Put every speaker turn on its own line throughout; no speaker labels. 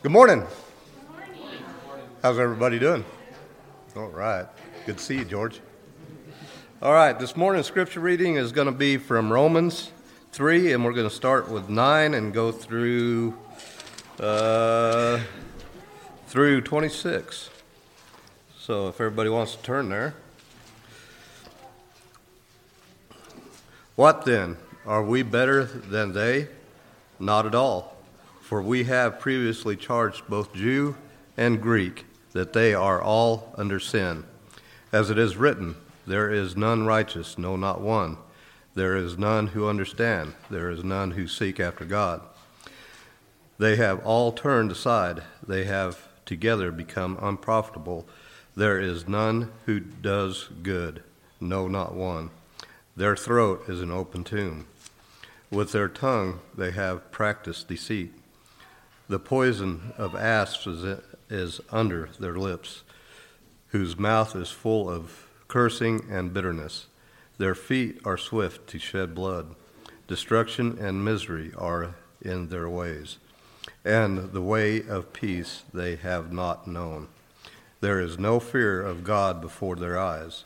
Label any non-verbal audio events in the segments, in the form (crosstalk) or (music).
Good morning. How's everybody doing? All right. Good to see you, George. All right, this morning's scripture reading is going to be from Romans 3, and we're going to start with 9 and go through uh, through 26. So if everybody wants to turn there. What then? Are we better than they? Not at all. For we have previously charged both Jew and Greek that they are all under sin. As it is written, There is none righteous, no, not one. There is none who understand. There is none who seek after God. They have all turned aside. They have together become unprofitable. There is none who does good, no, not one. Their throat is an open tomb. With their tongue they have practiced deceit. The poison of asps is, under their lips, whose mouth is full of cursing and bitterness. Their feet are swift to shed blood. Destruction and misery are in their ways, and the way of peace they have not known. There is no fear of God before their eyes.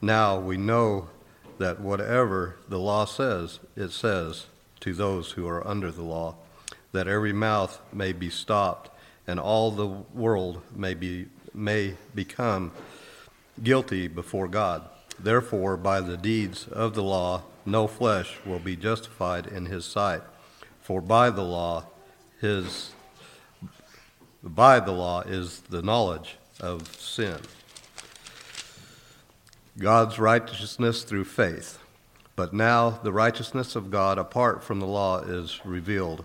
Now we know that whatever the law says, it says to those who are under the law that every mouth may be stopped and all the world may be may become guilty before God. Therefore, by the deeds of the law, no flesh will be justified in his sight. For by the law, his by the law is the knowledge of sin. God's righteousness through faith. But now the righteousness of God apart from the law is revealed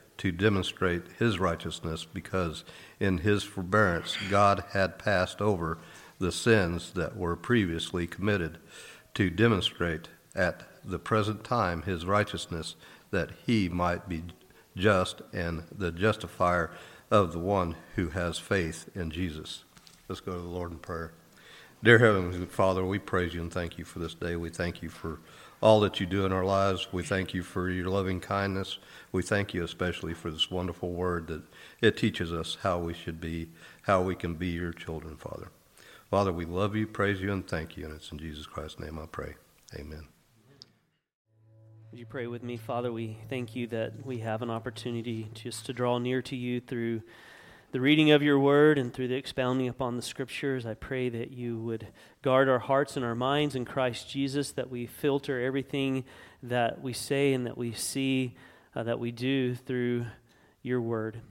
to demonstrate his righteousness, because in his forbearance God had passed over the sins that were previously committed, to demonstrate at the present time his righteousness, that he might be just and the justifier of the one who has faith in Jesus. Let's go to the Lord in prayer. Dear Heavenly Father, we praise you and thank you for this day. We thank you for all that you do in our lives. We thank you for your loving kindness. We thank you especially for this wonderful word that it teaches us how we should be, how we can be your children, Father. Father, we love you, praise you, and thank you. And it's in Jesus Christ's name I pray. Amen.
Would you pray with me, Father? We thank you that we have an opportunity just to draw near to you through the reading of your word and through the expounding upon the scriptures. I pray that you would guard our hearts and our minds in Christ Jesus, that we filter everything that we say and that we see, uh, that we do through your word.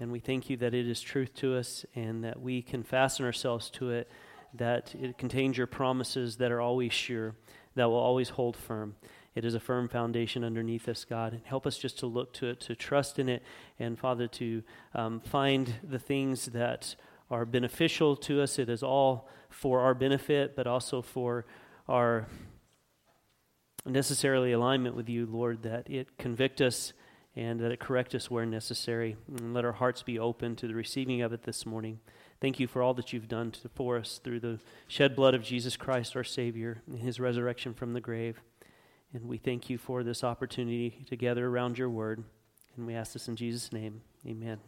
And we thank you that it is truth to us and that we can fasten ourselves to it, that it contains your promises that are always sure, that will always hold firm. It is a firm foundation underneath us, God. And help us just to look to it, to trust in it, and Father, to um, find the things that are beneficial to us. It is all for our benefit, but also for our necessarily alignment with you, Lord, that it convict us and that it correct us where necessary. And let our hearts be open to the receiving of it this morning. Thank you for all that you've done to, for us through the shed blood of Jesus Christ, our Savior, and his resurrection from the grave. And we thank you for this opportunity to gather around your word. And we ask this in Jesus' name. Amen.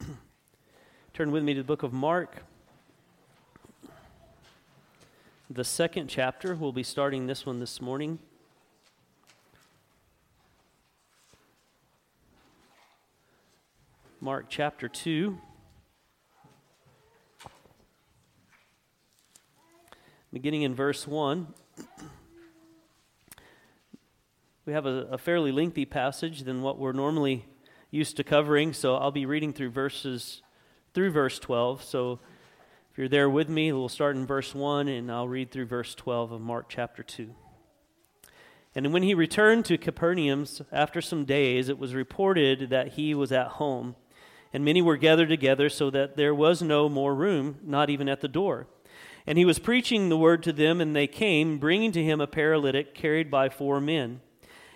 (clears throat) Turn with me to the book of Mark. The second chapter. We'll be starting this one this morning. Mark chapter 2. Beginning in verse 1. (clears throat) We have a, a, fairly lengthy passage than what we're normally used to covering, so I'll be reading through verses through verse 12. So if you're there with me, we'll start in verse 1 and I'll read through verse 12 of Mark chapter 2. And when he returned to Capernaum after some days, it was reported that he was at home. and many were gathered together, so that there was no more room, not even at the door. And he was preaching the word to them, and they came, bringing to him a paralytic carried by four men.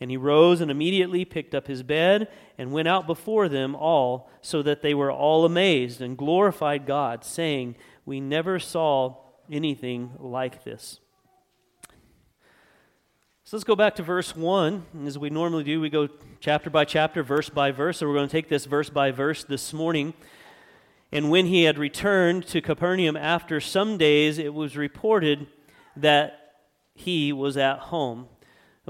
And he rose and immediately picked up his bed and went out before them all, so that they were all amazed and glorified God, saying, We never saw anything like this. So let's go back to verse 1. And as we normally do, we go chapter by chapter, verse by verse. So we're going to take this verse by verse this morning. And when he had returned to Capernaum after some days, it was reported that he was at home.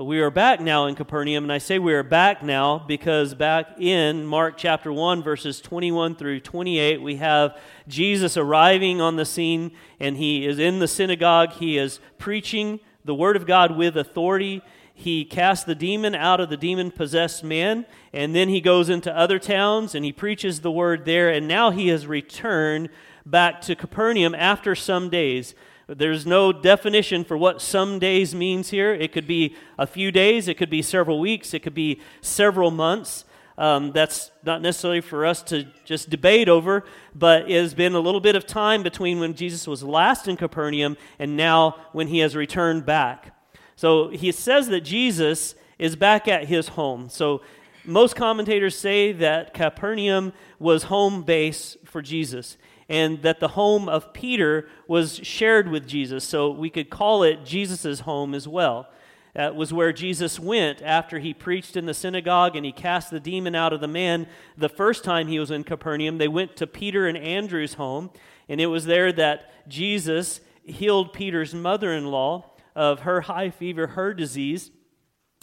We are back now in Capernaum, and I say we are back now because back in Mark chapter 1, verses 21 through 28, we have Jesus arriving on the scene, and he is in the synagogue. He is preaching the word of God with authority. He casts the demon out of the demon possessed man, and then he goes into other towns and he preaches the word there, and now he has returned back to Capernaum after some days. There's no definition for what some days means here. It could be a few days, it could be several weeks, it could be several months. Um, that's not necessarily for us to just debate over, but it has been a little bit of time between when Jesus was last in Capernaum and now when he has returned back. So he says that Jesus is back at his home. So most commentators say that Capernaum was home base for Jesus and that the home of Peter was shared with Jesus. So we could call it Jesus' home as well. That was where Jesus went after he preached in the synagogue and he cast the demon out of the man the first time he was in Capernaum. They went to Peter and Andrew's home, and it was there that Jesus healed Peter's mother in law of her high fever, her disease.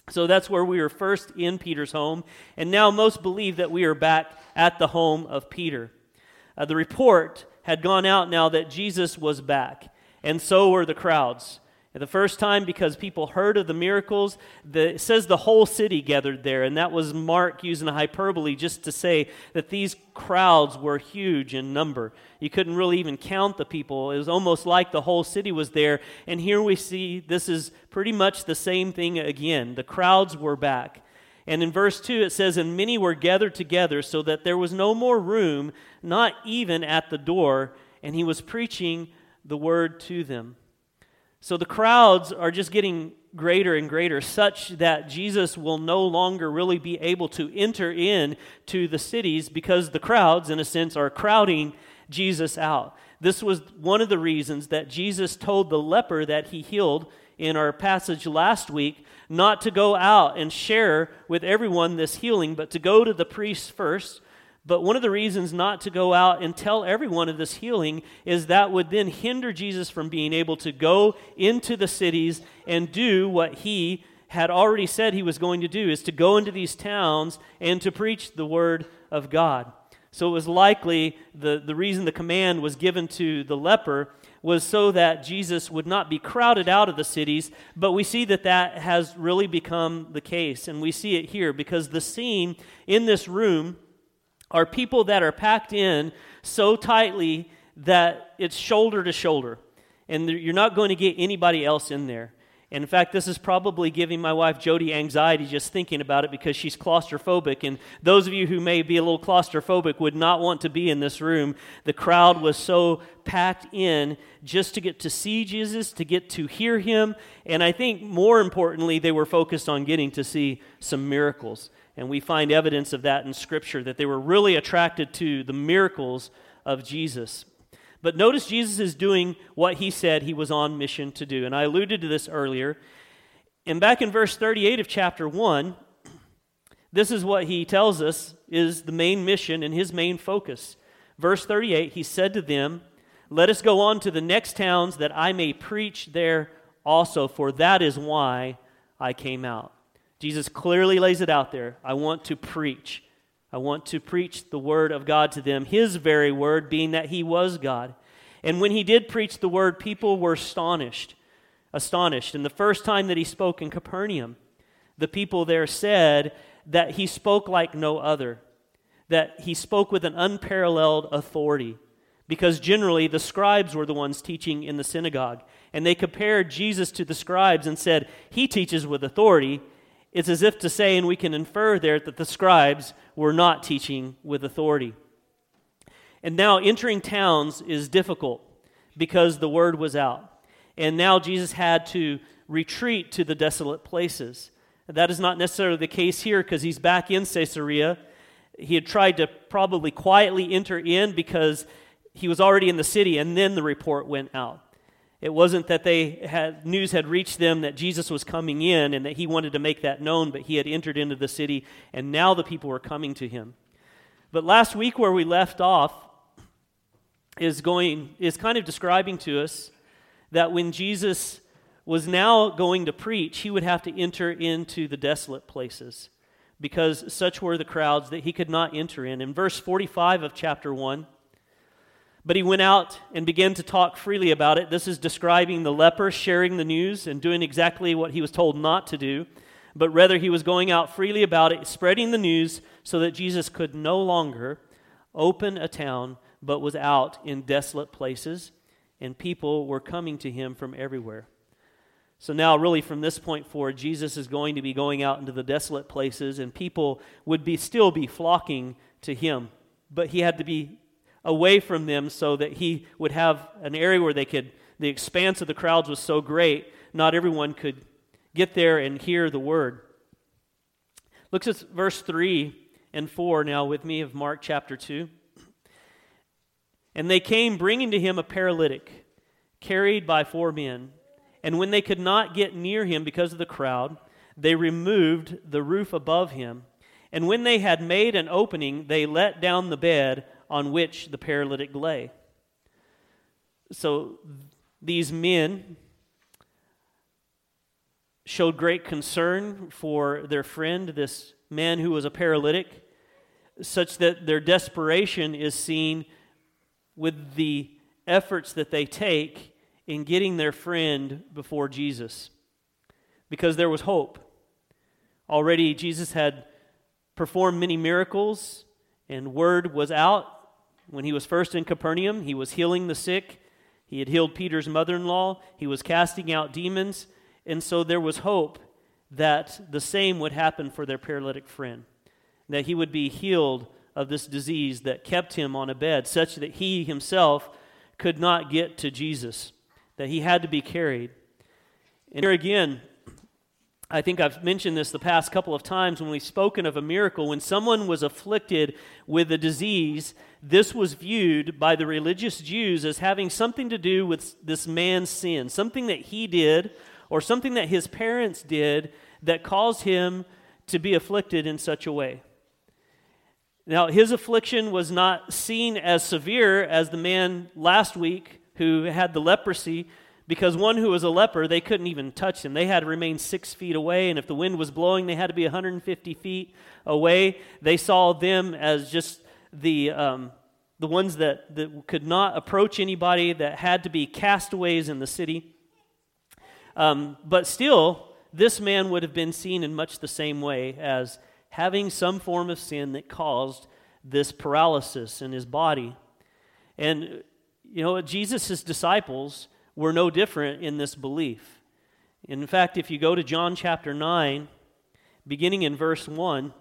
So that's where we were first in Peter's home. And now most believe that we are back at the home of Peter. Uh, the report had gone out now that Jesus was back, and so were the crowds. the first time, because people heard of the miracles, the, it says the whole city gathered there, and that was Mark using a hyperbole just to say that these crowds were huge in number. You couldn't really even count the people. It was almost like the whole city was there. And here we see this is pretty much the same thing again. The crowds were back. And in verse 2, it says, And many were gathered together, so that there was no more room, not even at the door, and he was preaching the word to them. So the crowds are just getting greater and greater, such that Jesus will no longer really be able to enter in to the cities because the crowds, in a sense, are crowding Jesus out. This was one of the reasons that Jesus told the leper that he healed in our passage last week not to go out and share with everyone this healing, but to go to the priests first. But one of the reasons not to go out and tell everyone of this healing is that would then hinder Jesus from being able to go into the cities and do what he had already said he was going to do is to go into these towns and to preach the word of God. So it was likely the, the reason the command was given to the leper was so that Jesus would not be crowded out of the cities, but we see that that has really become the case. And we see it here because the scene in this room are people that are packed in so tightly that it's shoulder to shoulder. And you're not going to get anybody else in there. And in fact, this is probably giving my wife Jody anxiety just thinking about it because she's claustrophobic. And those of you who may be a little claustrophobic would not want to be in this room. The crowd was so packed in just to get to see Jesus, to get to hear him. And I think more importantly, they were focused on getting to see some miracles. And we find evidence of that in Scripture, that they were really attracted to the miracles of Jesus. But notice Jesus is doing what he said he was on mission to do. And I alluded to this earlier. And back in verse 38 of chapter 1, this is what he tells us is the main mission and his main focus. Verse 38 He said to them, Let us go on to the next towns that I may preach there also, for that is why I came out. Jesus clearly lays it out there. I want to preach. I want to preach the word of God to them, his very word being that he was God. And when he did preach the word, people were astonished. Astonished. And the first time that he spoke in Capernaum, the people there said that he spoke like no other, that he spoke with an unparalleled authority, because generally the scribes were the ones teaching in the synagogue. And they compared Jesus to the scribes and said, He teaches with authority. It's as if to say, and we can infer there, that the scribes were not teaching with authority. And now entering towns is difficult because the word was out. And now Jesus had to retreat to the desolate places. That is not necessarily the case here because he's back in Caesarea. He had tried to probably quietly enter in because he was already in the city, and then the report went out. It wasn't that they had news had reached them that Jesus was coming in and that he wanted to make that known, but he had entered into the city, and now the people were coming to him. But last week, where we left off, is going is kind of describing to us that when Jesus was now going to preach, he would have to enter into the desolate places because such were the crowds that he could not enter in. In verse 45 of chapter 1, but he went out and began to talk freely about it. This is describing the leper sharing the news and doing exactly what he was told not to do, but rather he was going out freely about it, spreading the news so that Jesus could no longer open a town, but was out in desolate places, and people were coming to him from everywhere. So now, really, from this point forward, Jesus is going to be going out into the desolate places, and people would be still be flocking to him. But he had to be away from them so that he would have an area where they could. The expanse of the crowds was so great, not everyone could get there and hear the word. Look at verse 3 and 4 now with me of Mark chapter 2. And they came bringing to him a paralytic, carried by four men. And when they could not get near him because of the crowd, they removed the roof above him. And when they had made an opening, they let down the bed on which the paralytic lay. So these men showed great concern for their friend, this man who was a paralytic, such that their desperation is seen with the efforts that they take in getting their friend before Jesus because there was hope. Already, Jesus had performed many miracles, and word was out. When he was first in Capernaum, he was healing the sick. He had healed Peter's mother in law. He was casting out demons. And so there was hope that the same would happen for their paralytic friend, that he would be healed of this disease that kept him on a bed, such that he himself could not get to Jesus that he had to be carried. And here again, I think I've mentioned this the past couple of times when we've spoken of a miracle. When someone was afflicted with a disease, this was viewed by the religious Jews as having something to do with this man's sin, something that he did or something that his parents did that caused him to be afflicted in such a way. Now, his affliction was not seen as severe as the man last week who had the leprosy because one who was a leper, they couldn't even touch him. They had to remain six feet away, and if the wind was blowing, they had to be 150 feet away. They saw them as just the, um, the ones that, that could not approach anybody, that had to be castaways in the city. Um, but still, this man would have been seen in much the same way as having some form of sin that caused this paralysis in his body. And you know, Jesus' disciples were no different in this belief. In fact, if you go to John chapter 9, beginning in verse 1,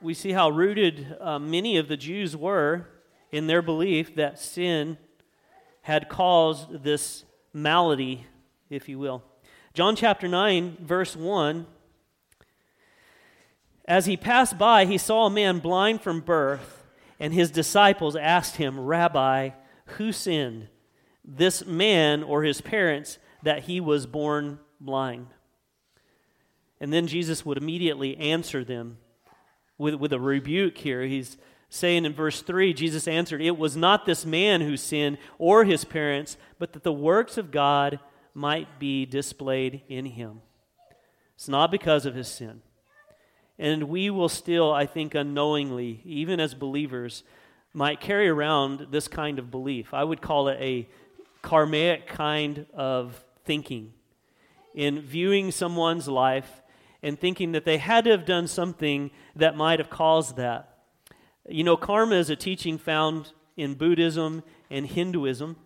we see how rooted uh, many of the Jews were in their belief that sin had caused this malady, if you will. John chapter 9, verse 1 As he passed by, he saw a man blind from birth, and his disciples asked him, Rabbi, who sinned, this man or his parents, that he was born blind? And then Jesus would immediately answer them with, with a rebuke here. He's saying in verse 3 Jesus answered, It was not this man who sinned or his parents, but that the works of God might be displayed in him. It's not because of his sin. And we will still, I think, unknowingly, even as believers, might carry around this kind of belief. I would call it a karmic kind of thinking in viewing someone's life and thinking that they had to have done something that might have caused that. You know, karma is a teaching found in Buddhism and Hinduism.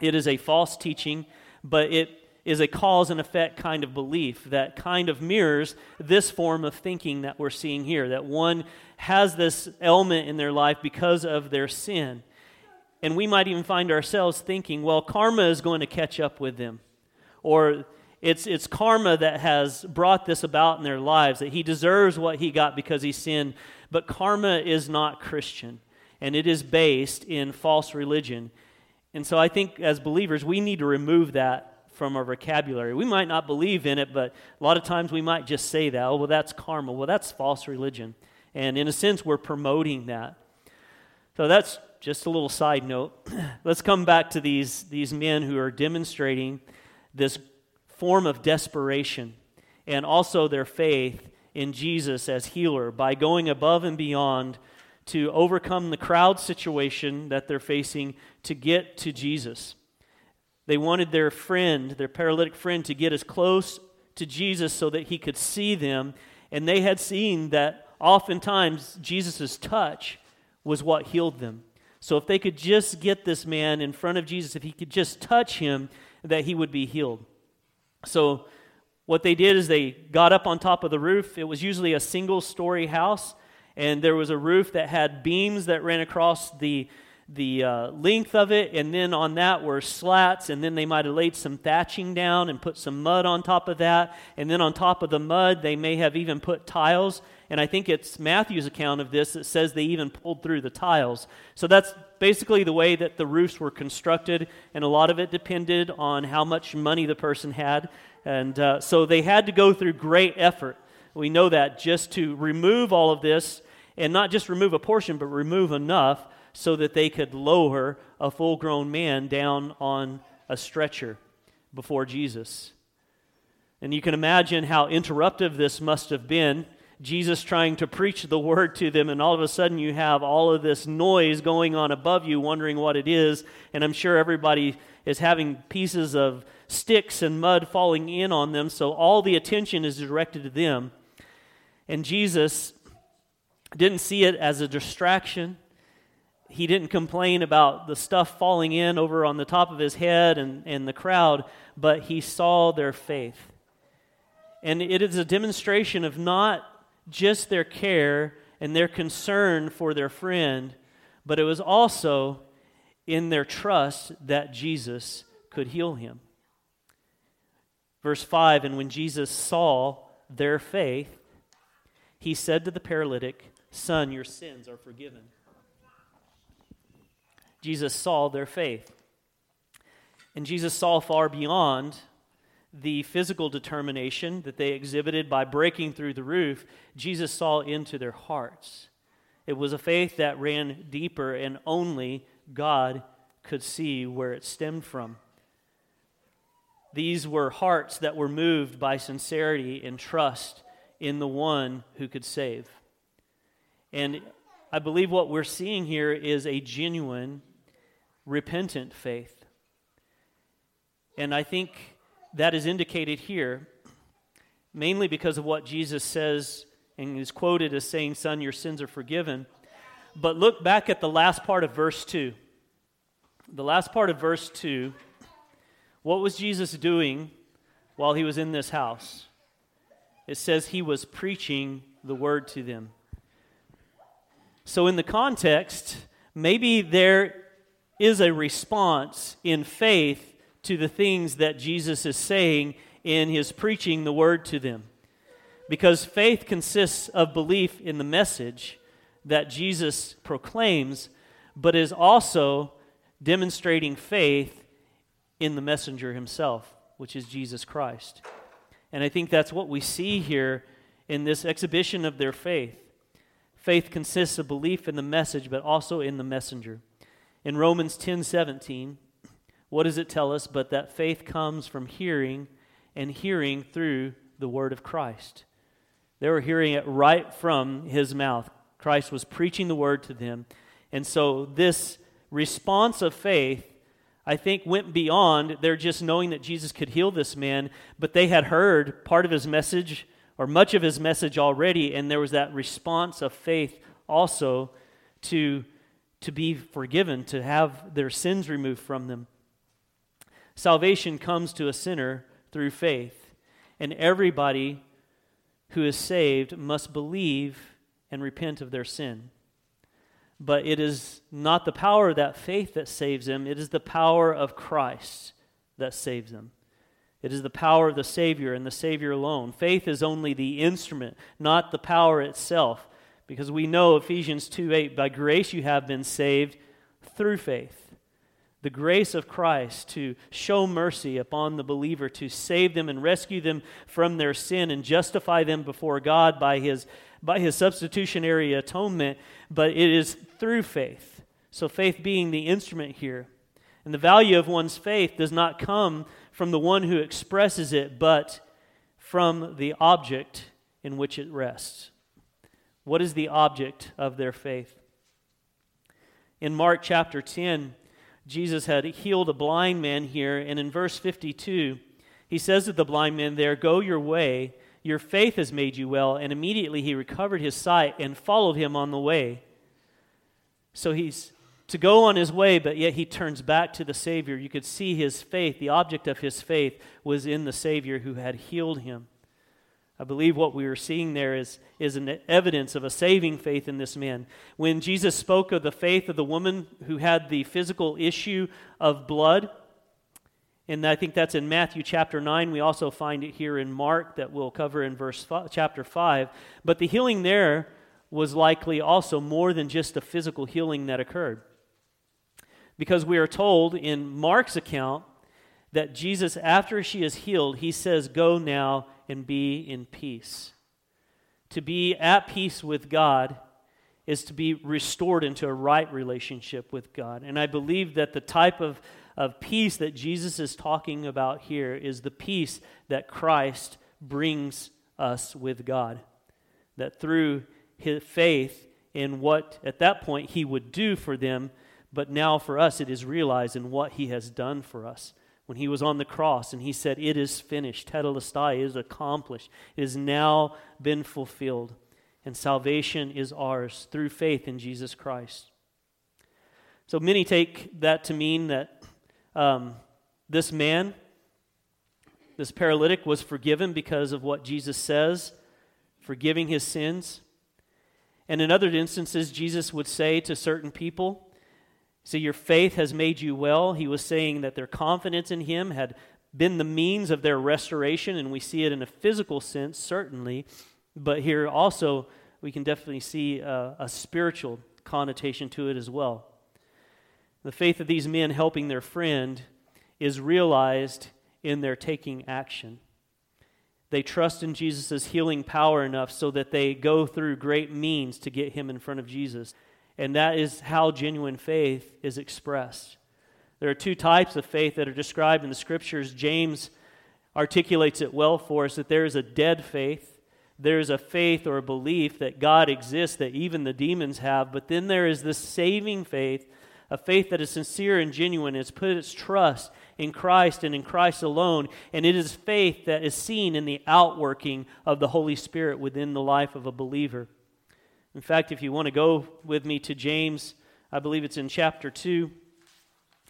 It is a false teaching, but it is a cause and effect kind of belief that kind of mirrors this form of thinking that we're seeing here. That one has this element in their life because of their sin. And we might even find ourselves thinking, well, karma is going to catch up with them. Or it's, it's karma that has brought this about in their lives, that he deserves what he got because he sinned. But karma is not Christian, and it is based in false religion. And so I think as believers, we need to remove that from our vocabulary. We might not believe in it, but a lot of times we might just say that. Oh, well, that's karma. Well, that's false religion. And in a sense, we're promoting that. So that's just a little side note. (clears throat) Let's come back to these, these men who are demonstrating this form of desperation and also their faith in Jesus as healer by going above and beyond to overcome the crowd situation that they're facing to get to Jesus. They wanted their friend, their paralytic friend, to get as close to Jesus so that he could see them. And they had seen that oftentimes Jesus' touch was what healed them. So if they could just get this man in front of Jesus, if he could just touch him, that he would be healed. So what they did is they got up on top of the roof. It was usually a single story house, and there was a roof that had beams that ran across the the uh, length of it, and then on that were slats, and then they might have laid some thatching down and put some mud on top of that, and then on top of the mud, they may have even put tiles. And I think it's Matthew's account of this that says they even pulled through the tiles. So that's basically the way that the roofs were constructed, and a lot of it depended on how much money the person had. And uh, so they had to go through great effort. We know that just to remove all of this, and not just remove a portion, but remove enough so that they could lower a full grown man down on a stretcher before Jesus. And you can imagine how interruptive this must have been. Jesus trying to preach the word to them, and all of a sudden you have all of this noise going on above you, wondering what it is. And I'm sure everybody is having pieces of sticks and mud falling in on them, so all the attention is directed to them. And Jesus didn't see it as a distraction he didn't complain about the stuff falling in over on the top of his head and, and the crowd, but he saw their faith. And it is a demonstration of not just their care and their concern for their friend, but it was also in their trust that Jesus could heal him. Verse 5 And when Jesus saw their faith, he said to the paralytic, Son, your sins are forgiven. Jesus saw their faith. And Jesus saw far beyond the physical determination that they exhibited by breaking through the roof. Jesus saw into their hearts. It was a faith that ran deeper, and only God could see where it stemmed from. These were hearts that were moved by sincerity and trust in the one who could save. And I believe what we're seeing here is a genuine repentant faith. And I think that is indicated here mainly because of what Jesus says and is quoted as saying, Son, your sins are forgiven. But look back at the last part of verse 2. The last part of verse 2, what was Jesus doing while he was in this house? It says he was preaching the word to them. So, in the context, maybe there is a response in faith to the things that Jesus is saying in his preaching the word to them. Because faith consists of belief in the message that Jesus proclaims, but is also demonstrating faith in the messenger himself, which is Jesus Christ. And I think that's what we see here in this exhibition of their faith. Faith consists of belief in the message, but also in the messenger. In Romans 10 17, what does it tell us? But that faith comes from hearing, and hearing through the word of Christ. They were hearing it right from his mouth. Christ was preaching the word to them. And so this response of faith, I think, went beyond their just knowing that Jesus could heal this man, but they had heard part of his message or much of his message already, and there was that response of faith also to, to be forgiven, to have their sins removed from them. Salvation comes to a sinner through faith, and everybody who is saved must believe and repent of their sin. But it is not the power of that faith that saves them, it is the power of Christ that saves them. It is the power of the Savior and the Savior alone. Faith is only the instrument, not the power itself. Because we know Ephesians 2 8, by grace you have been saved through faith. The grace of Christ to show mercy upon the believer, to save them and rescue them from their sin and justify them before God by his, by his substitutionary atonement, but it is through faith. So, faith being the instrument here. And the value of one's faith does not come from the one who expresses it, but from the object in which it rests. What is the object of their faith? In Mark chapter 10, Jesus had healed a blind man here, and in verse 52, he says to the blind man there, Go your way, your faith has made you well. And immediately he recovered his sight and followed him on the way. So he's to go on his way, but yet he turns back to the Savior. You could see his faith, the object of his faith, was in the Savior who had healed him. I believe what we are seeing there is, is an evidence of a saving faith in this man. When Jesus spoke of the faith of the woman who had the physical issue of blood, and I think that's in Matthew chapter 9. We also find it here in Mark that we'll cover in verse five, chapter 5. But the healing there was likely also more than just a physical healing that occurred. Because we are told in Mark's account that Jesus, after she is healed, he says, Go now and be in peace. To be at peace with God is to be restored into a right relationship with God. And I believe that the type of, of peace that Jesus is talking about here is the peace that Christ brings us with God. That through his faith in what at that point he would do for them, but now for us, it is realized in what he has done for us. When he was on the cross and he said, It is finished, tetelestai is accomplished, it has now been fulfilled. And salvation is ours through faith in Jesus Christ. So many take that to mean that um, this man, this paralytic, was forgiven because of what Jesus says, forgiving his sins. And in other instances, Jesus would say to certain people, so your faith has made you well. He was saying that their confidence in him had been the means of their restoration, and we see it in a physical sense, certainly. But here also, we can definitely see a, a spiritual connotation to it as well. The faith of these men helping their friend is realized in their taking action. They trust in Jesus' healing power enough so that they go through great means to get him in front of Jesus. And that is how genuine faith is expressed. There are two types of faith that are described in the scriptures. James articulates it well for us that there is a dead faith. There is a faith or a belief that God exists that even the demons have, but then there is this saving faith, a faith that is sincere and genuine. It's put its trust in Christ and in Christ alone, and it is faith that is seen in the outworking of the Holy Spirit within the life of a believer. In fact, if you want to go with me to James, I believe it's in chapter 2,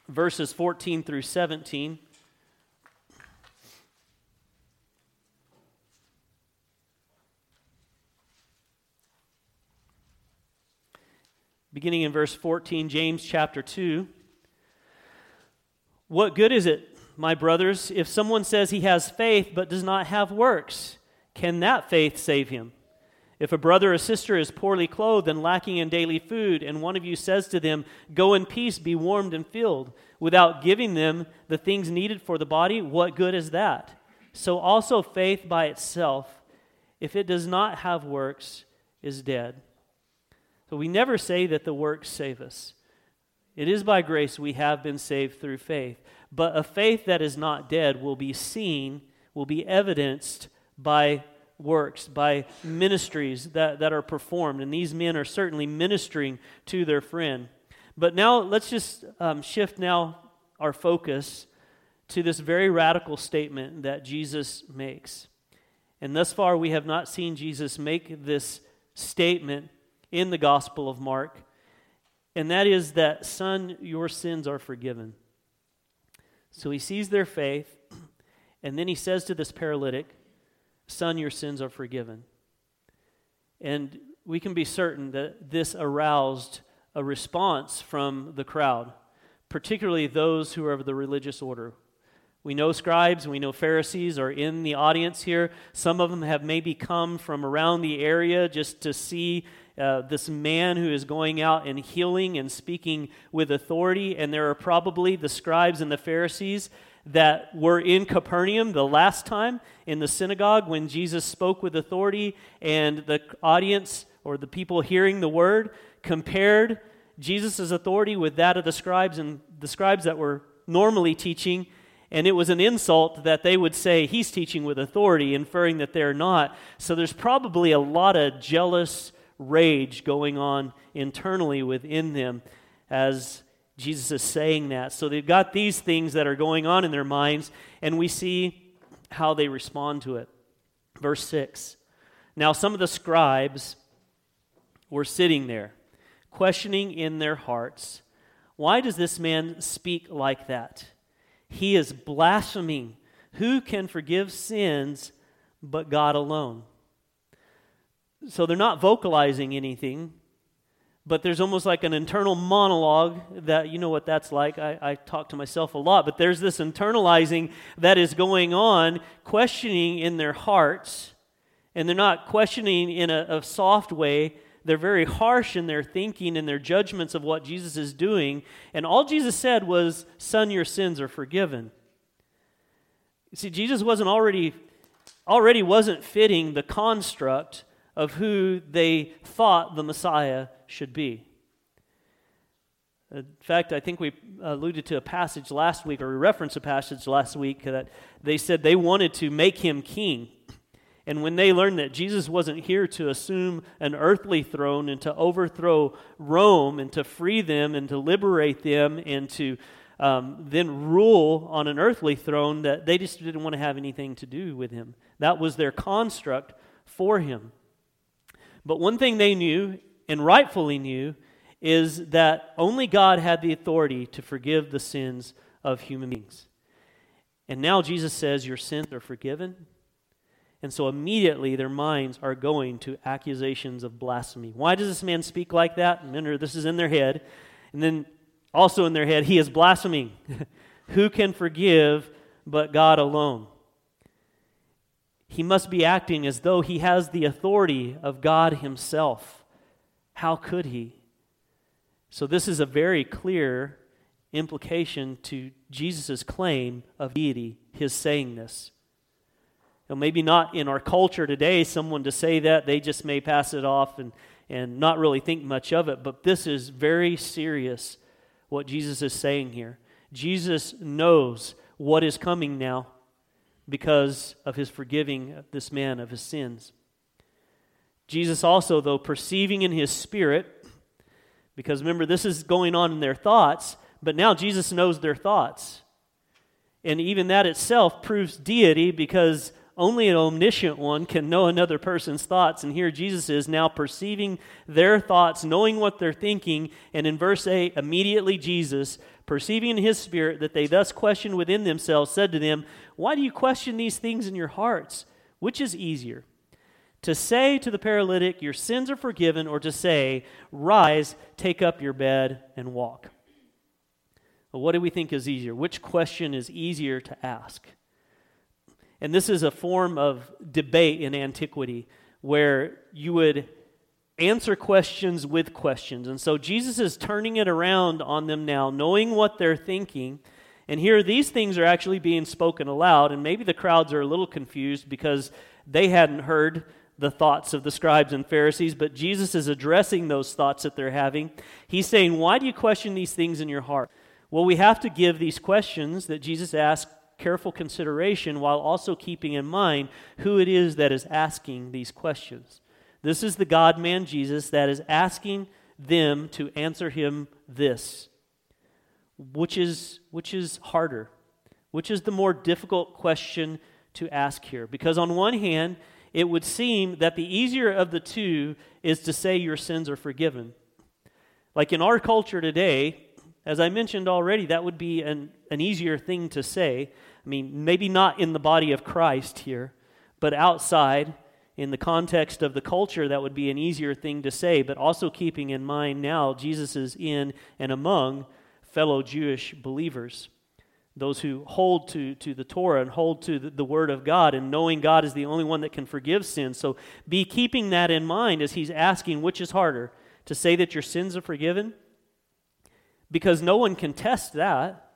verses 14 through 17. Beginning in verse 14, James chapter 2. What good is it, my brothers, if someone says he has faith but does not have works? Can that faith save him? If a brother or sister is poorly clothed and lacking in daily food, and one of you says to them, Go in peace, be warmed and filled, without giving them the things needed for the body, what good is that? So also faith by itself, if it does not have works, is dead. So we never say that the works save us. It is by grace we have been saved through faith. But a faith that is not dead will be seen, will be evidenced by works, by ministries that, that are performed. And these men are certainly ministering to their friend. But now let's just um, shift now our focus to this very radical statement that Jesus makes. And thus far, we have not seen Jesus make this statement in the Gospel of Mark, and that is that, Son, your sins are forgiven. So he sees their faith, (clears throat) and then he says to this paralytic, Son, your sins are forgiven. And we can be certain that this aroused a response from the crowd, particularly those who are of the religious order. We know scribes we know Pharisees are in the audience here. Some of them have maybe come from around the area just to see uh, this man who is going out and healing and speaking with authority. And there are probably the scribes and the Pharisees that were in Capernaum the last time in the synagogue when Jesus spoke with authority, and the audience or the people hearing the word compared Jesus' authority with that of the scribes and the scribes that were normally teaching. And it was an insult that they would say he's teaching with authority, inferring that they're not. So there's probably a lot of jealous rage going on internally within them as Jesus is saying that. So they've got these things that are going on in their minds, and we see how they respond to it. Verse 6 Now some of the scribes were sitting there, questioning in their hearts, Why does this man speak like that? He is blaspheming. Who can forgive sins but God alone? So they're not vocalizing anything but there's almost like an internal monologue that you know what that's like? I, I, talk to myself a lot but there's this internalizing that is going on questioning in their hearts and they're not questioning in a, a soft way. They're very harsh in their thinking and their judgments of what jesus is doing and all jesus said was son your sins are forgiven. See jesus wasn't already already wasn't fitting the construct of who they thought the messiah should be. In fact, I think we alluded to a passage last week, or we referenced a passage last week that they said they wanted to make him king. And when they learned that Jesus wasn't here to assume an earthly throne and to overthrow Rome and to free them and to liberate them and to um, then rule on an earthly throne, that they just didn't want to have anything to do with him. That was their construct for him. But one thing they knew and rightfully knew is that only God had the authority to forgive the sins of human beings. And now Jesus says, Your sins are forgiven. And so immediately their minds are going to accusations of blasphemy. Why does this man speak like that? Remember, this is in their head. And then also in their head, he is blaspheming. (laughs) Who can forgive but God alone? He must be acting as though he has the authority of God himself. How could he? So, this is a very clear implication to Jesus' claim of deity, his saying this. Now, maybe not in our culture today, someone to say that, they just may pass it off and, and not really think much of it, but this is very serious what Jesus is saying here. Jesus knows what is coming now because of his forgiving this man of his sins. Jesus also, though, perceiving in his spirit, because remember, this is going on in their thoughts, but now Jesus knows their thoughts. And even that itself proves deity because only an omniscient one can know another person's thoughts. And here Jesus is now perceiving their thoughts, knowing what they're thinking. And in verse 8, immediately Jesus, perceiving in his spirit that they thus questioned within themselves, said to them, Why do you question these things in your hearts? Which is easier? To say to the paralytic, Your sins are forgiven, or to say, Rise, take up your bed, and walk. Well, what do we think is easier? Which question is easier to ask? And this is a form of debate in antiquity where you would answer questions with questions. And so Jesus is turning it around on them now, knowing what they're thinking. And here, these things are actually being spoken aloud. And maybe the crowds are a little confused because they hadn't heard the thoughts of the scribes and Pharisees, but Jesus is addressing those thoughts that they're having. He's saying, Why do you question these things in your heart? Well, we have to give these questions that Jesus asked careful consideration while also keeping in mind who it is that is asking these questions. This is the God man Jesus that is asking them to answer him this. Which is, which is harder? Which is the more difficult question to ask here? Because on one hand, it would seem that the easier of the two is to say your sins are forgiven. Like in our culture today, as I mentioned already, that would be an, an easier thing to say. I mean, maybe not in the body of Christ here, but outside, in the context of the culture, that would be an easier thing to say. But also keeping in mind now, Jesus is in and among fellow Jewish believers those who hold to, to the Torah and hold to the, the, Word of God and knowing God is the only one that can forgive sins. So be keeping that in mind as he's asking which is harder, to say that your sins are forgiven? Because no one can test that,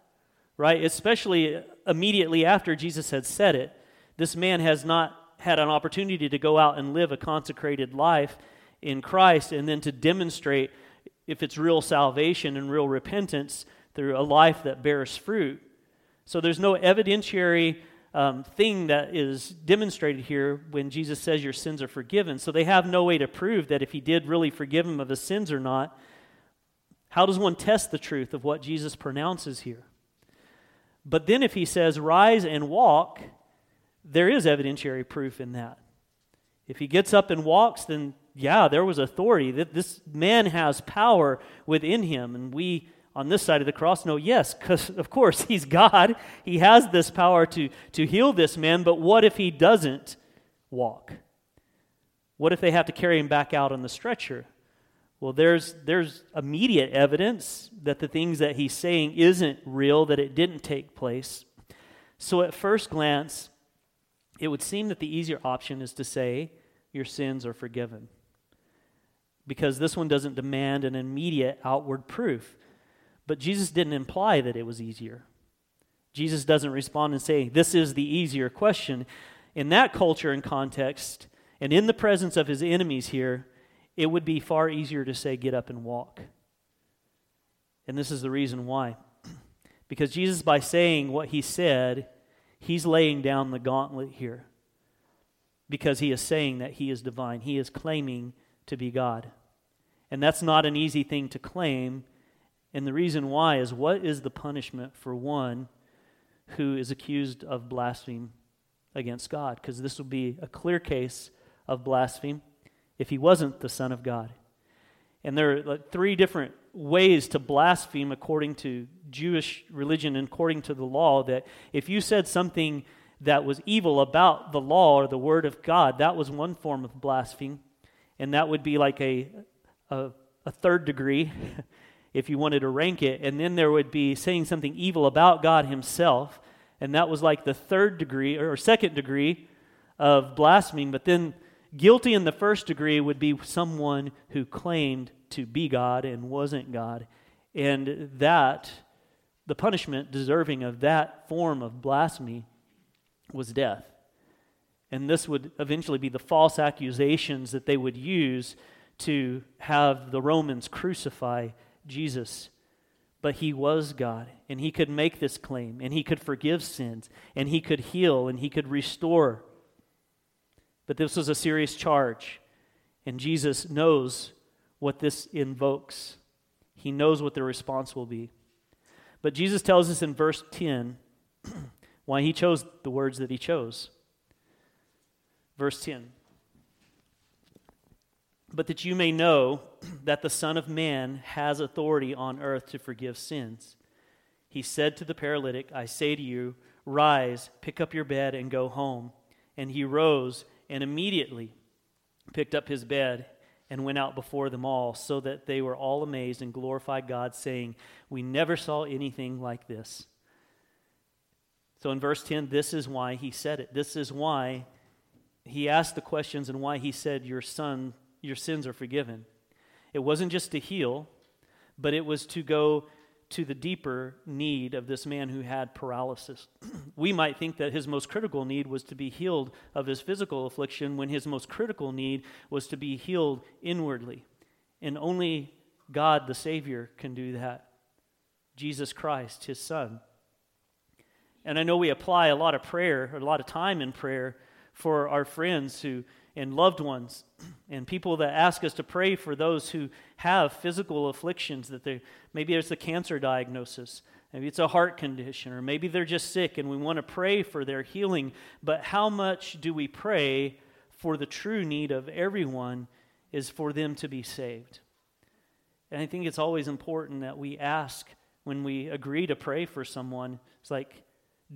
right? Especially immediately after Jesus had said it. This man has not had an opportunity to go out and live a consecrated life in Christ and then to demonstrate if it's real salvation and real repentance through a life that bears fruit. So there's no evidentiary um, thing that is demonstrated here when Jesus says your sins are forgiven. So they have no way to prove that if he did really forgive him of his sins or not. How does one test the truth of what Jesus pronounces here? But then if he says, rise and walk, there is evidentiary proof in that. If he gets up and walks, then yeah, there was authority. That this man has power within him, and we on this side of the cross? No, yes, because of course (laughs) he's God. He has this power to, to heal this man, but what if he doesn't walk? What if they have to carry him back out on the stretcher? Well, there's, there's immediate evidence that the things that he's saying isn't real, that it didn't take place. So, at first glance, it would seem that the easier option is to say, Your sins are forgiven. Because this one doesn't demand an immediate outward proof. But Jesus didn't imply that it was easier. Jesus doesn't respond and say, This is the easier question. In that culture and context, and in the presence of his enemies here, it would be far easier to say, Get up and walk. And this is the reason why. (clears throat) Because Jesus, by saying what he said, he's laying down the gauntlet here. Because he is saying that he is divine, he is claiming to be God. And that's not an easy thing to claim and the reason why is what is the punishment for one who is accused of blaspheme against God? Because this would be a clear case of blaspheme if he wasn't the Son of God. And there are like three different ways to blaspheme according to Jewish religion and according to the law. That if you said something that was evil about the law or the word of God, that was one form of blaspheme. And that would be like a, a, a third degree. (laughs) if you wanted to rank it. And then there would be saying something evil about God Himself. And that was like the third degree or second degree of blaspheming. But then guilty in the first degree would be someone who claimed to be God and wasn't God. And that, the punishment deserving of that form of blasphemy was death. And this would eventually be the false accusations that they would use to have the Romans crucify Jesus. But he was God, and he could make this claim, and he could forgive sins, and he could heal, and he could restore. But this was a serious charge, and Jesus knows what this invokes. He knows what the response will be. But Jesus tells us in verse 10 (clears throat) why he chose the words that he chose. Verse 10 but that you may know that the Son of Man has authority on earth to forgive sins. He said to the paralytic, I say to you, rise, pick up your bed, and go home. And he rose and immediately picked up his bed and went out before them all, so that they were all amazed and glorified God, saying, We never saw anything like this. So in verse 10, this is why he said it. This is why he asked the questions and why he said, Your son, your sins are forgiven. It wasn't just to heal, but it was to go to the deeper need of this man who had paralysis. (clears throat) we might think that his most critical need was to be healed of his physical affliction when his most critical need was to be healed inwardly. And only God, the Savior, can do that. Jesus Christ, his Son. And I know we apply a lot of prayer, a lot of time in prayer for our friends who and loved ones and people that ask us to pray for those who have physical afflictions that they maybe it's a cancer diagnosis maybe it's a heart condition or maybe they're just sick and we want to pray for their healing but how much do we pray for the true need of everyone is for them to be saved? And i think it's always important that we ask when we agree to pray for someone it's like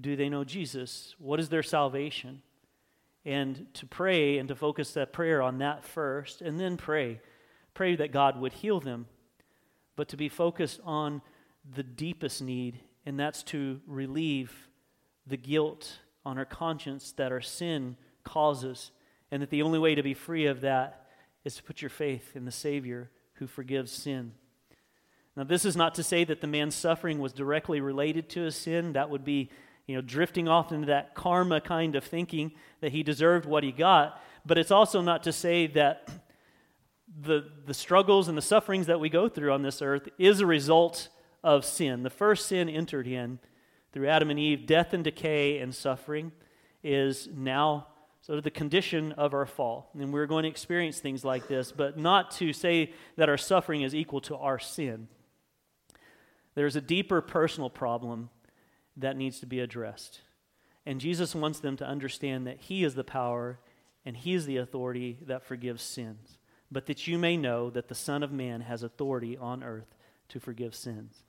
do they know jesus? What is their salvation and to pray and to focus that prayer on that first, and then pray. Pray that God would heal them, but to be focused on the deepest need, and that's to relieve the guilt on our conscience that our sin causes, and that the only way to be free of that is to put your faith in the Savior who forgives sin. Now, this is not to say that the man's suffering was directly related to his sin. That would be you know, drifting off into that karma kind of thinking that he deserved what he got. But it's also not to say that the, the struggles and the sufferings that we go through on this earth is a result of sin. The first sin entered in through Adam and Eve, death and decay and suffering is now sort of the condition of our fall. And we're going to experience things like this, but not to say that our suffering is equal to our sin. There's a deeper personal problem that needs to be addressed. And Jesus wants them to understand that He is the power and He is the authority that forgives sins, but that you may know that the Son of Man has authority on earth to forgive sins.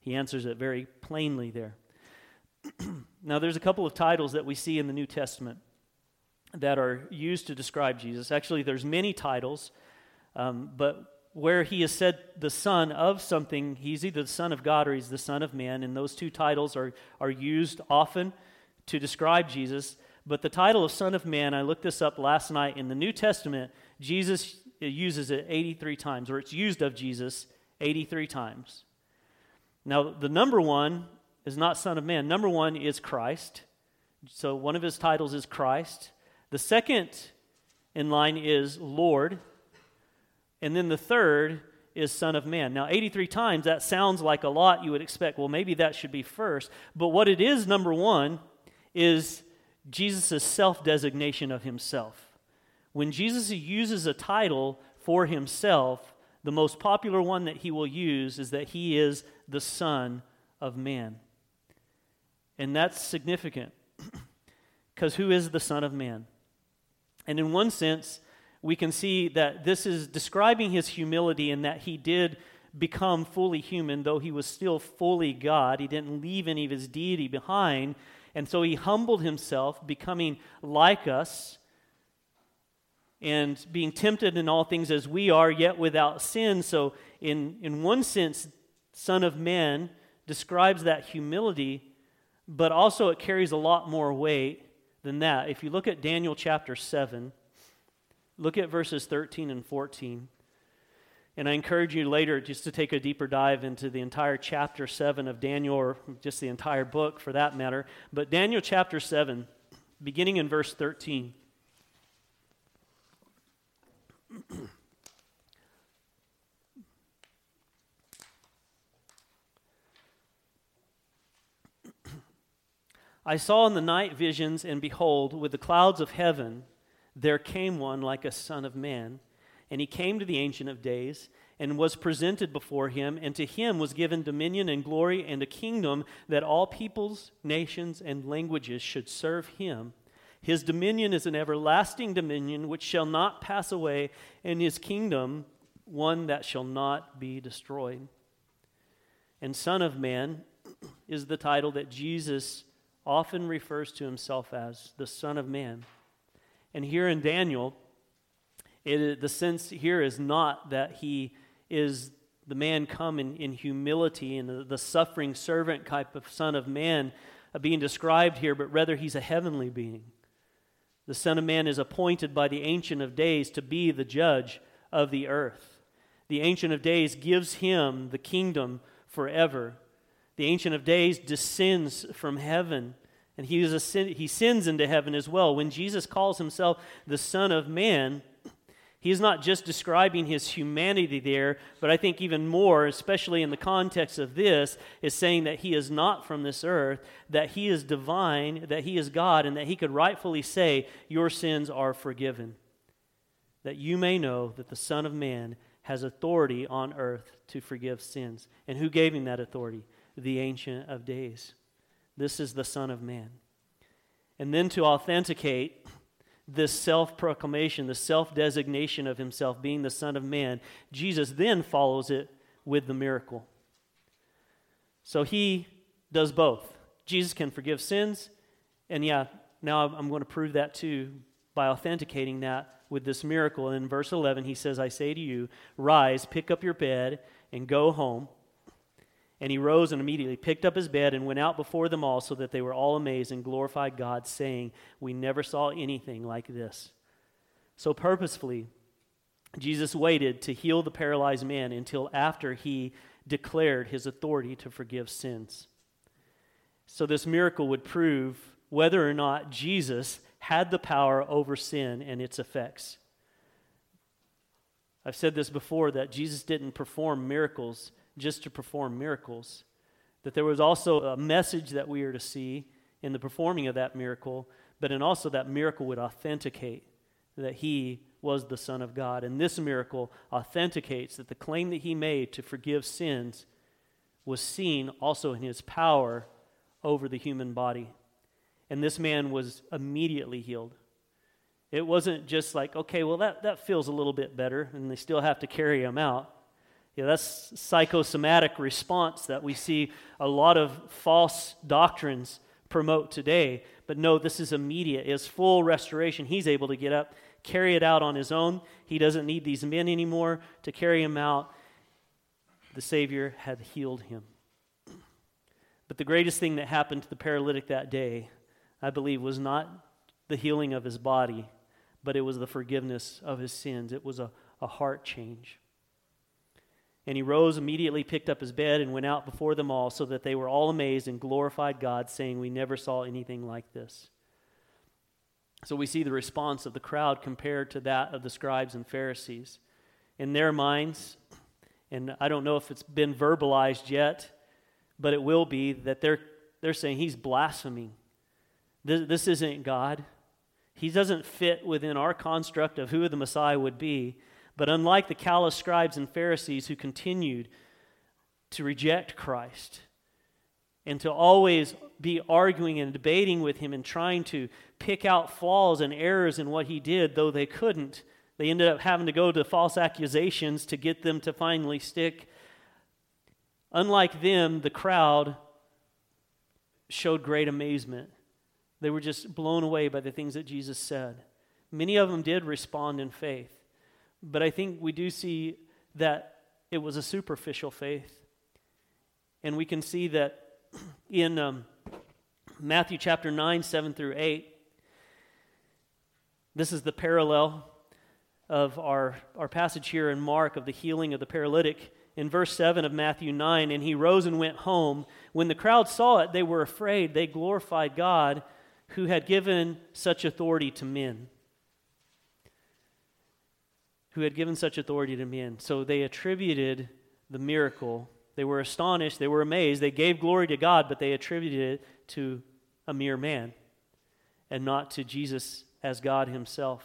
He answers it very plainly there. (clears throat) now, there's a couple of titles that we see in the New Testament that are used to describe Jesus. Actually, there's many titles, um, but where he is said the son of something, he's either the son of God or he's the son of man, and those two titles are, are used often to describe Jesus. But the title of Son of Man, I looked this up last night in the New Testament, Jesus uses it 83 times, or it's used of Jesus 83 times. Now, the number one is not Son of Man. Number one is Christ. So one of his titles is Christ. The second in line is Lord. And then the third is Son of Man. Now, 83 times, that sounds like a lot. You would expect, well, maybe that should be first. But what it is, number one, is Jesus' self designation of himself. When Jesus uses a title for himself, the most popular one that he will use is that he is the Son of Man. And that's significant (clears throat) because who is the Son of Man? And in one sense, we can see that this is describing his humility and that he did become fully human, though he was still fully God. He didn't leave any of his deity behind. And so he humbled himself, becoming like us and being tempted in all things as we are, yet without sin. So, in, in one sense, Son of Man describes that humility, but also it carries a lot more weight than that. If you look at Daniel chapter 7, Look at verses 13 and 14. And I encourage you later just to take a deeper dive into the entire chapter 7 of Daniel, or just the entire book for that matter. But Daniel chapter 7, beginning in verse 13. (clears throat) I saw in the night visions, and behold, with the clouds of heaven, there came one like a son of man. And he came to the Ancient of Days and was presented before him, and to him was given dominion and glory and a kingdom that all peoples, nations, and languages should serve him. His dominion is an everlasting dominion which shall not pass away, and his kingdom one that shall not be destroyed. And Son of Man is the title that Jesus often refers to himself as the Son of Man. And here in Daniel, it, the sense here is not that he is the man come in, in humility and the, the, suffering servant type of son of man uh, being described here, but rather he's a heavenly being. The Son of Man is appointed by the Ancient of Days to be the judge of the earth. The Ancient of Days gives him the kingdom forever. The Ancient of Days descends from heaven, and he, is sin, he sins into heaven as well. When Jesus calls himself the Son of Man, he is not just describing his humanity there, but I think even more, especially in the context of this, is saying that he is not from this earth, that he is divine, that he is God, and that he could rightfully say, Your sins are forgiven. That you may know that the Son of Man has authority on earth to forgive sins. And who gave him that authority? The Ancient of Days. This is the Son of Man. And then to authenticate this self proclamation, the self designation of himself being the Son of Man, Jesus then follows it with the miracle. So he does both. Jesus can forgive sins, and yeah, now I'm going to prove that too by authenticating that with this miracle. And in verse 11, he says, I say to you, rise, pick up your bed, and go home. And he rose and immediately picked up his bed and went out before them all, so that they were all amazed and glorified God, saying, We never saw anything like this. So purposefully, Jesus waited to heal the paralyzed man until after he declared his authority to forgive sins. So this miracle would prove whether or not Jesus had the power over sin and its effects. I've said this before that Jesus didn't perform miracles just to perform miracles, that there was also a message that we are to see in the performing of that miracle, but in also that miracle would authenticate that he was the Son of God. And this miracle authenticates that the claim that he made to forgive sins was seen also in his power over the human body. And this man was immediately healed. It wasn't just like, okay, well, that, that feels a little bit better, and they still have to carry him out. Yeah, that's psychosomatic response that we see a lot of false doctrines promote today. But no, this is immediate. It's full restoration. He's able to get up, carry it out on his own. He doesn't need these men anymore to carry him out. The Savior had healed him. But the greatest thing that happened to the paralytic that day, I believe, was not the healing of his body, but it was the forgiveness of his sins. It was a, a heart change. And he rose immediately, picked up his bed, and went out before them all, so that they were all amazed and glorified God, saying, We never saw anything like this. So we see the response of the crowd compared to that of the scribes and Pharisees. In their minds, and I don't know if it's been verbalized yet, but it will be that they're, they're saying he's blaspheming. This, this isn't God. He doesn't fit within our construct of who the Messiah would be. But unlike the callous scribes and Pharisees who continued to reject Christ and to always be arguing and debating with him and trying to pick out flaws and errors in what he did, though they couldn't, they ended up having to go to false accusations to get them to finally stick. Unlike them, the crowd showed great amazement. They were just blown away by the things that Jesus said. Many of them did respond in faith. But I think we do see that it was a superficial faith. And we can see that (clears throat) in um, Matthew chapter 9, 7 through 8, this is the parallel of our, our passage here in Mark of the healing of the paralytic. In verse 7 of Matthew 9, and he rose and went home. When the crowd saw it, they were afraid. They glorified God who had given such authority to men who had given such authority to men. So they attributed the miracle. They were astonished, they were amazed, they gave glory to God, but they attributed it to a mere man and not to Jesus as God Himself.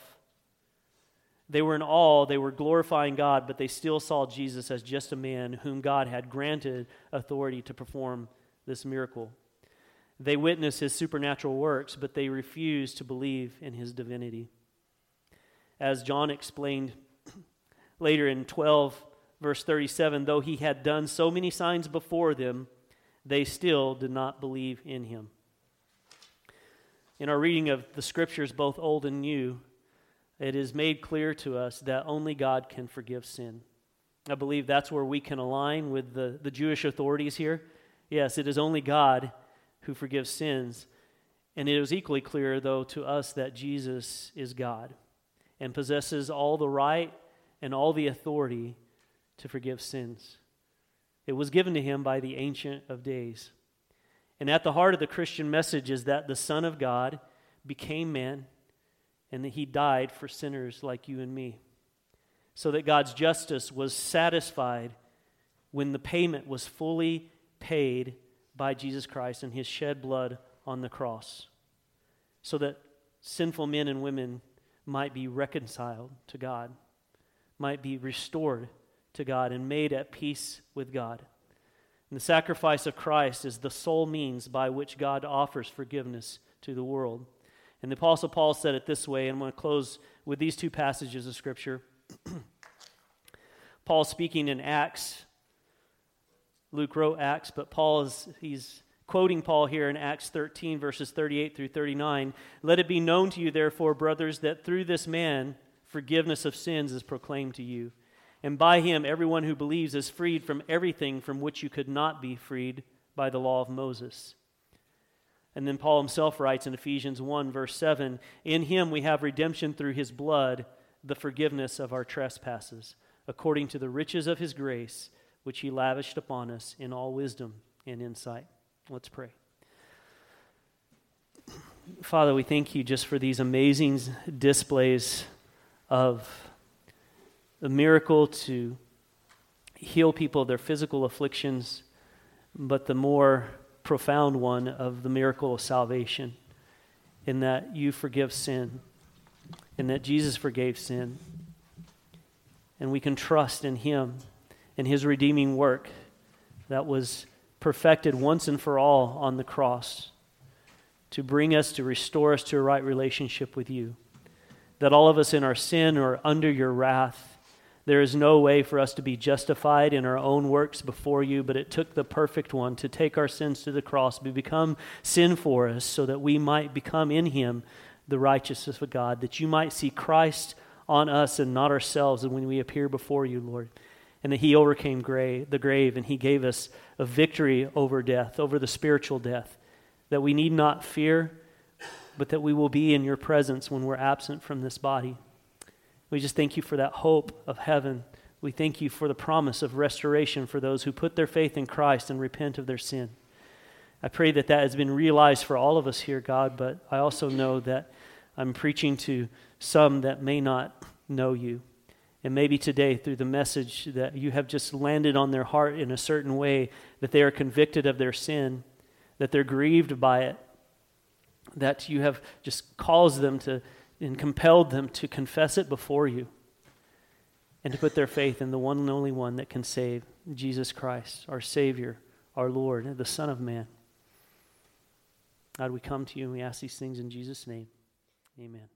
They were in awe, they were glorifying God, but they still saw Jesus as just a man whom God had granted authority to perform this miracle. They witnessed his supernatural works, but they refused to believe in his divinity. As John explained later in 12, verse 37 though he had done so many signs before them, they still did not believe in him. In our reading of the scriptures, both old and new, it is made clear to us that only God can forgive sin. I believe that's where we can align with the, the Jewish authorities here. Yes, it is only God who forgives sins. And it is equally clear, though, to us that Jesus is God and possesses all the right and all the authority to forgive sins. It was given to him by the Ancient of Days. And at the heart of the Christian message is that the Son of God became man and that he died for sinners like you and me. So that God's justice was satisfied when the payment was fully paid by Jesus Christ and his shed blood on the cross. So that sinful men and women might be reconciled to God, might be restored to God, and made at peace with God. And the sacrifice of Christ is the sole means by which God offers forgiveness to the world. And the Apostle Paul said it this way, and I'm going to close with these two passages of Scripture. (clears throat) Paul speaking in Acts. Luke wrote Acts, but Paul is he's quoting Paul here in Acts 13, verses 38 through 39. Let it be known to you, therefore, brothers, that through this man forgiveness of sins is proclaimed to you. And by him, everyone who believes is freed from everything from which you could not be freed by the law of Moses. And then Paul himself writes in Ephesians 1, verse 7 In him we have redemption through his blood, the forgiveness of our trespasses, according to the riches of his grace, which he lavished upon us in all wisdom and insight. Let's pray. Father, we thank you just for these amazing displays of the miracle to heal people of their physical afflictions, but the more profound one of the miracle of salvation, in that you forgive sin, in that Jesus forgave sin, and we can trust in Him and His redeeming work that was perfected once and for all on the cross to bring us, to restore us to a right relationship with you. That all of us in our sin are under your wrath there is no way for us to be justified in our own works before you, but it took the perfect one to take our sins to the cross, to become sin for us, so that we might become in him the righteousness of God, that you might see Christ on us and not ourselves and when we appear before you, Lord. And that he overcame the grave and he gave us a victory over death, over the spiritual death, that we need not fear, but that we will be in your presence when we're absent from this body. We just thank you for that hope of heaven. We thank you for the promise of restoration for those who put their faith in Christ and repent of their sin. I pray that that has been realized for all of us here, God, but I also know that I'm preaching to some that may not know you. And maybe today, through the message that you have just landed on their heart in a certain way, that they are convicted of their sin, that they're grieved by it, that you have just caused them to and compelled them to confess it before you and to put their faith in the one and only one that can save Jesus Christ, our Savior, our Lord, the Son of Man. God, we come to you and we ask these things in Jesus' name. Amen.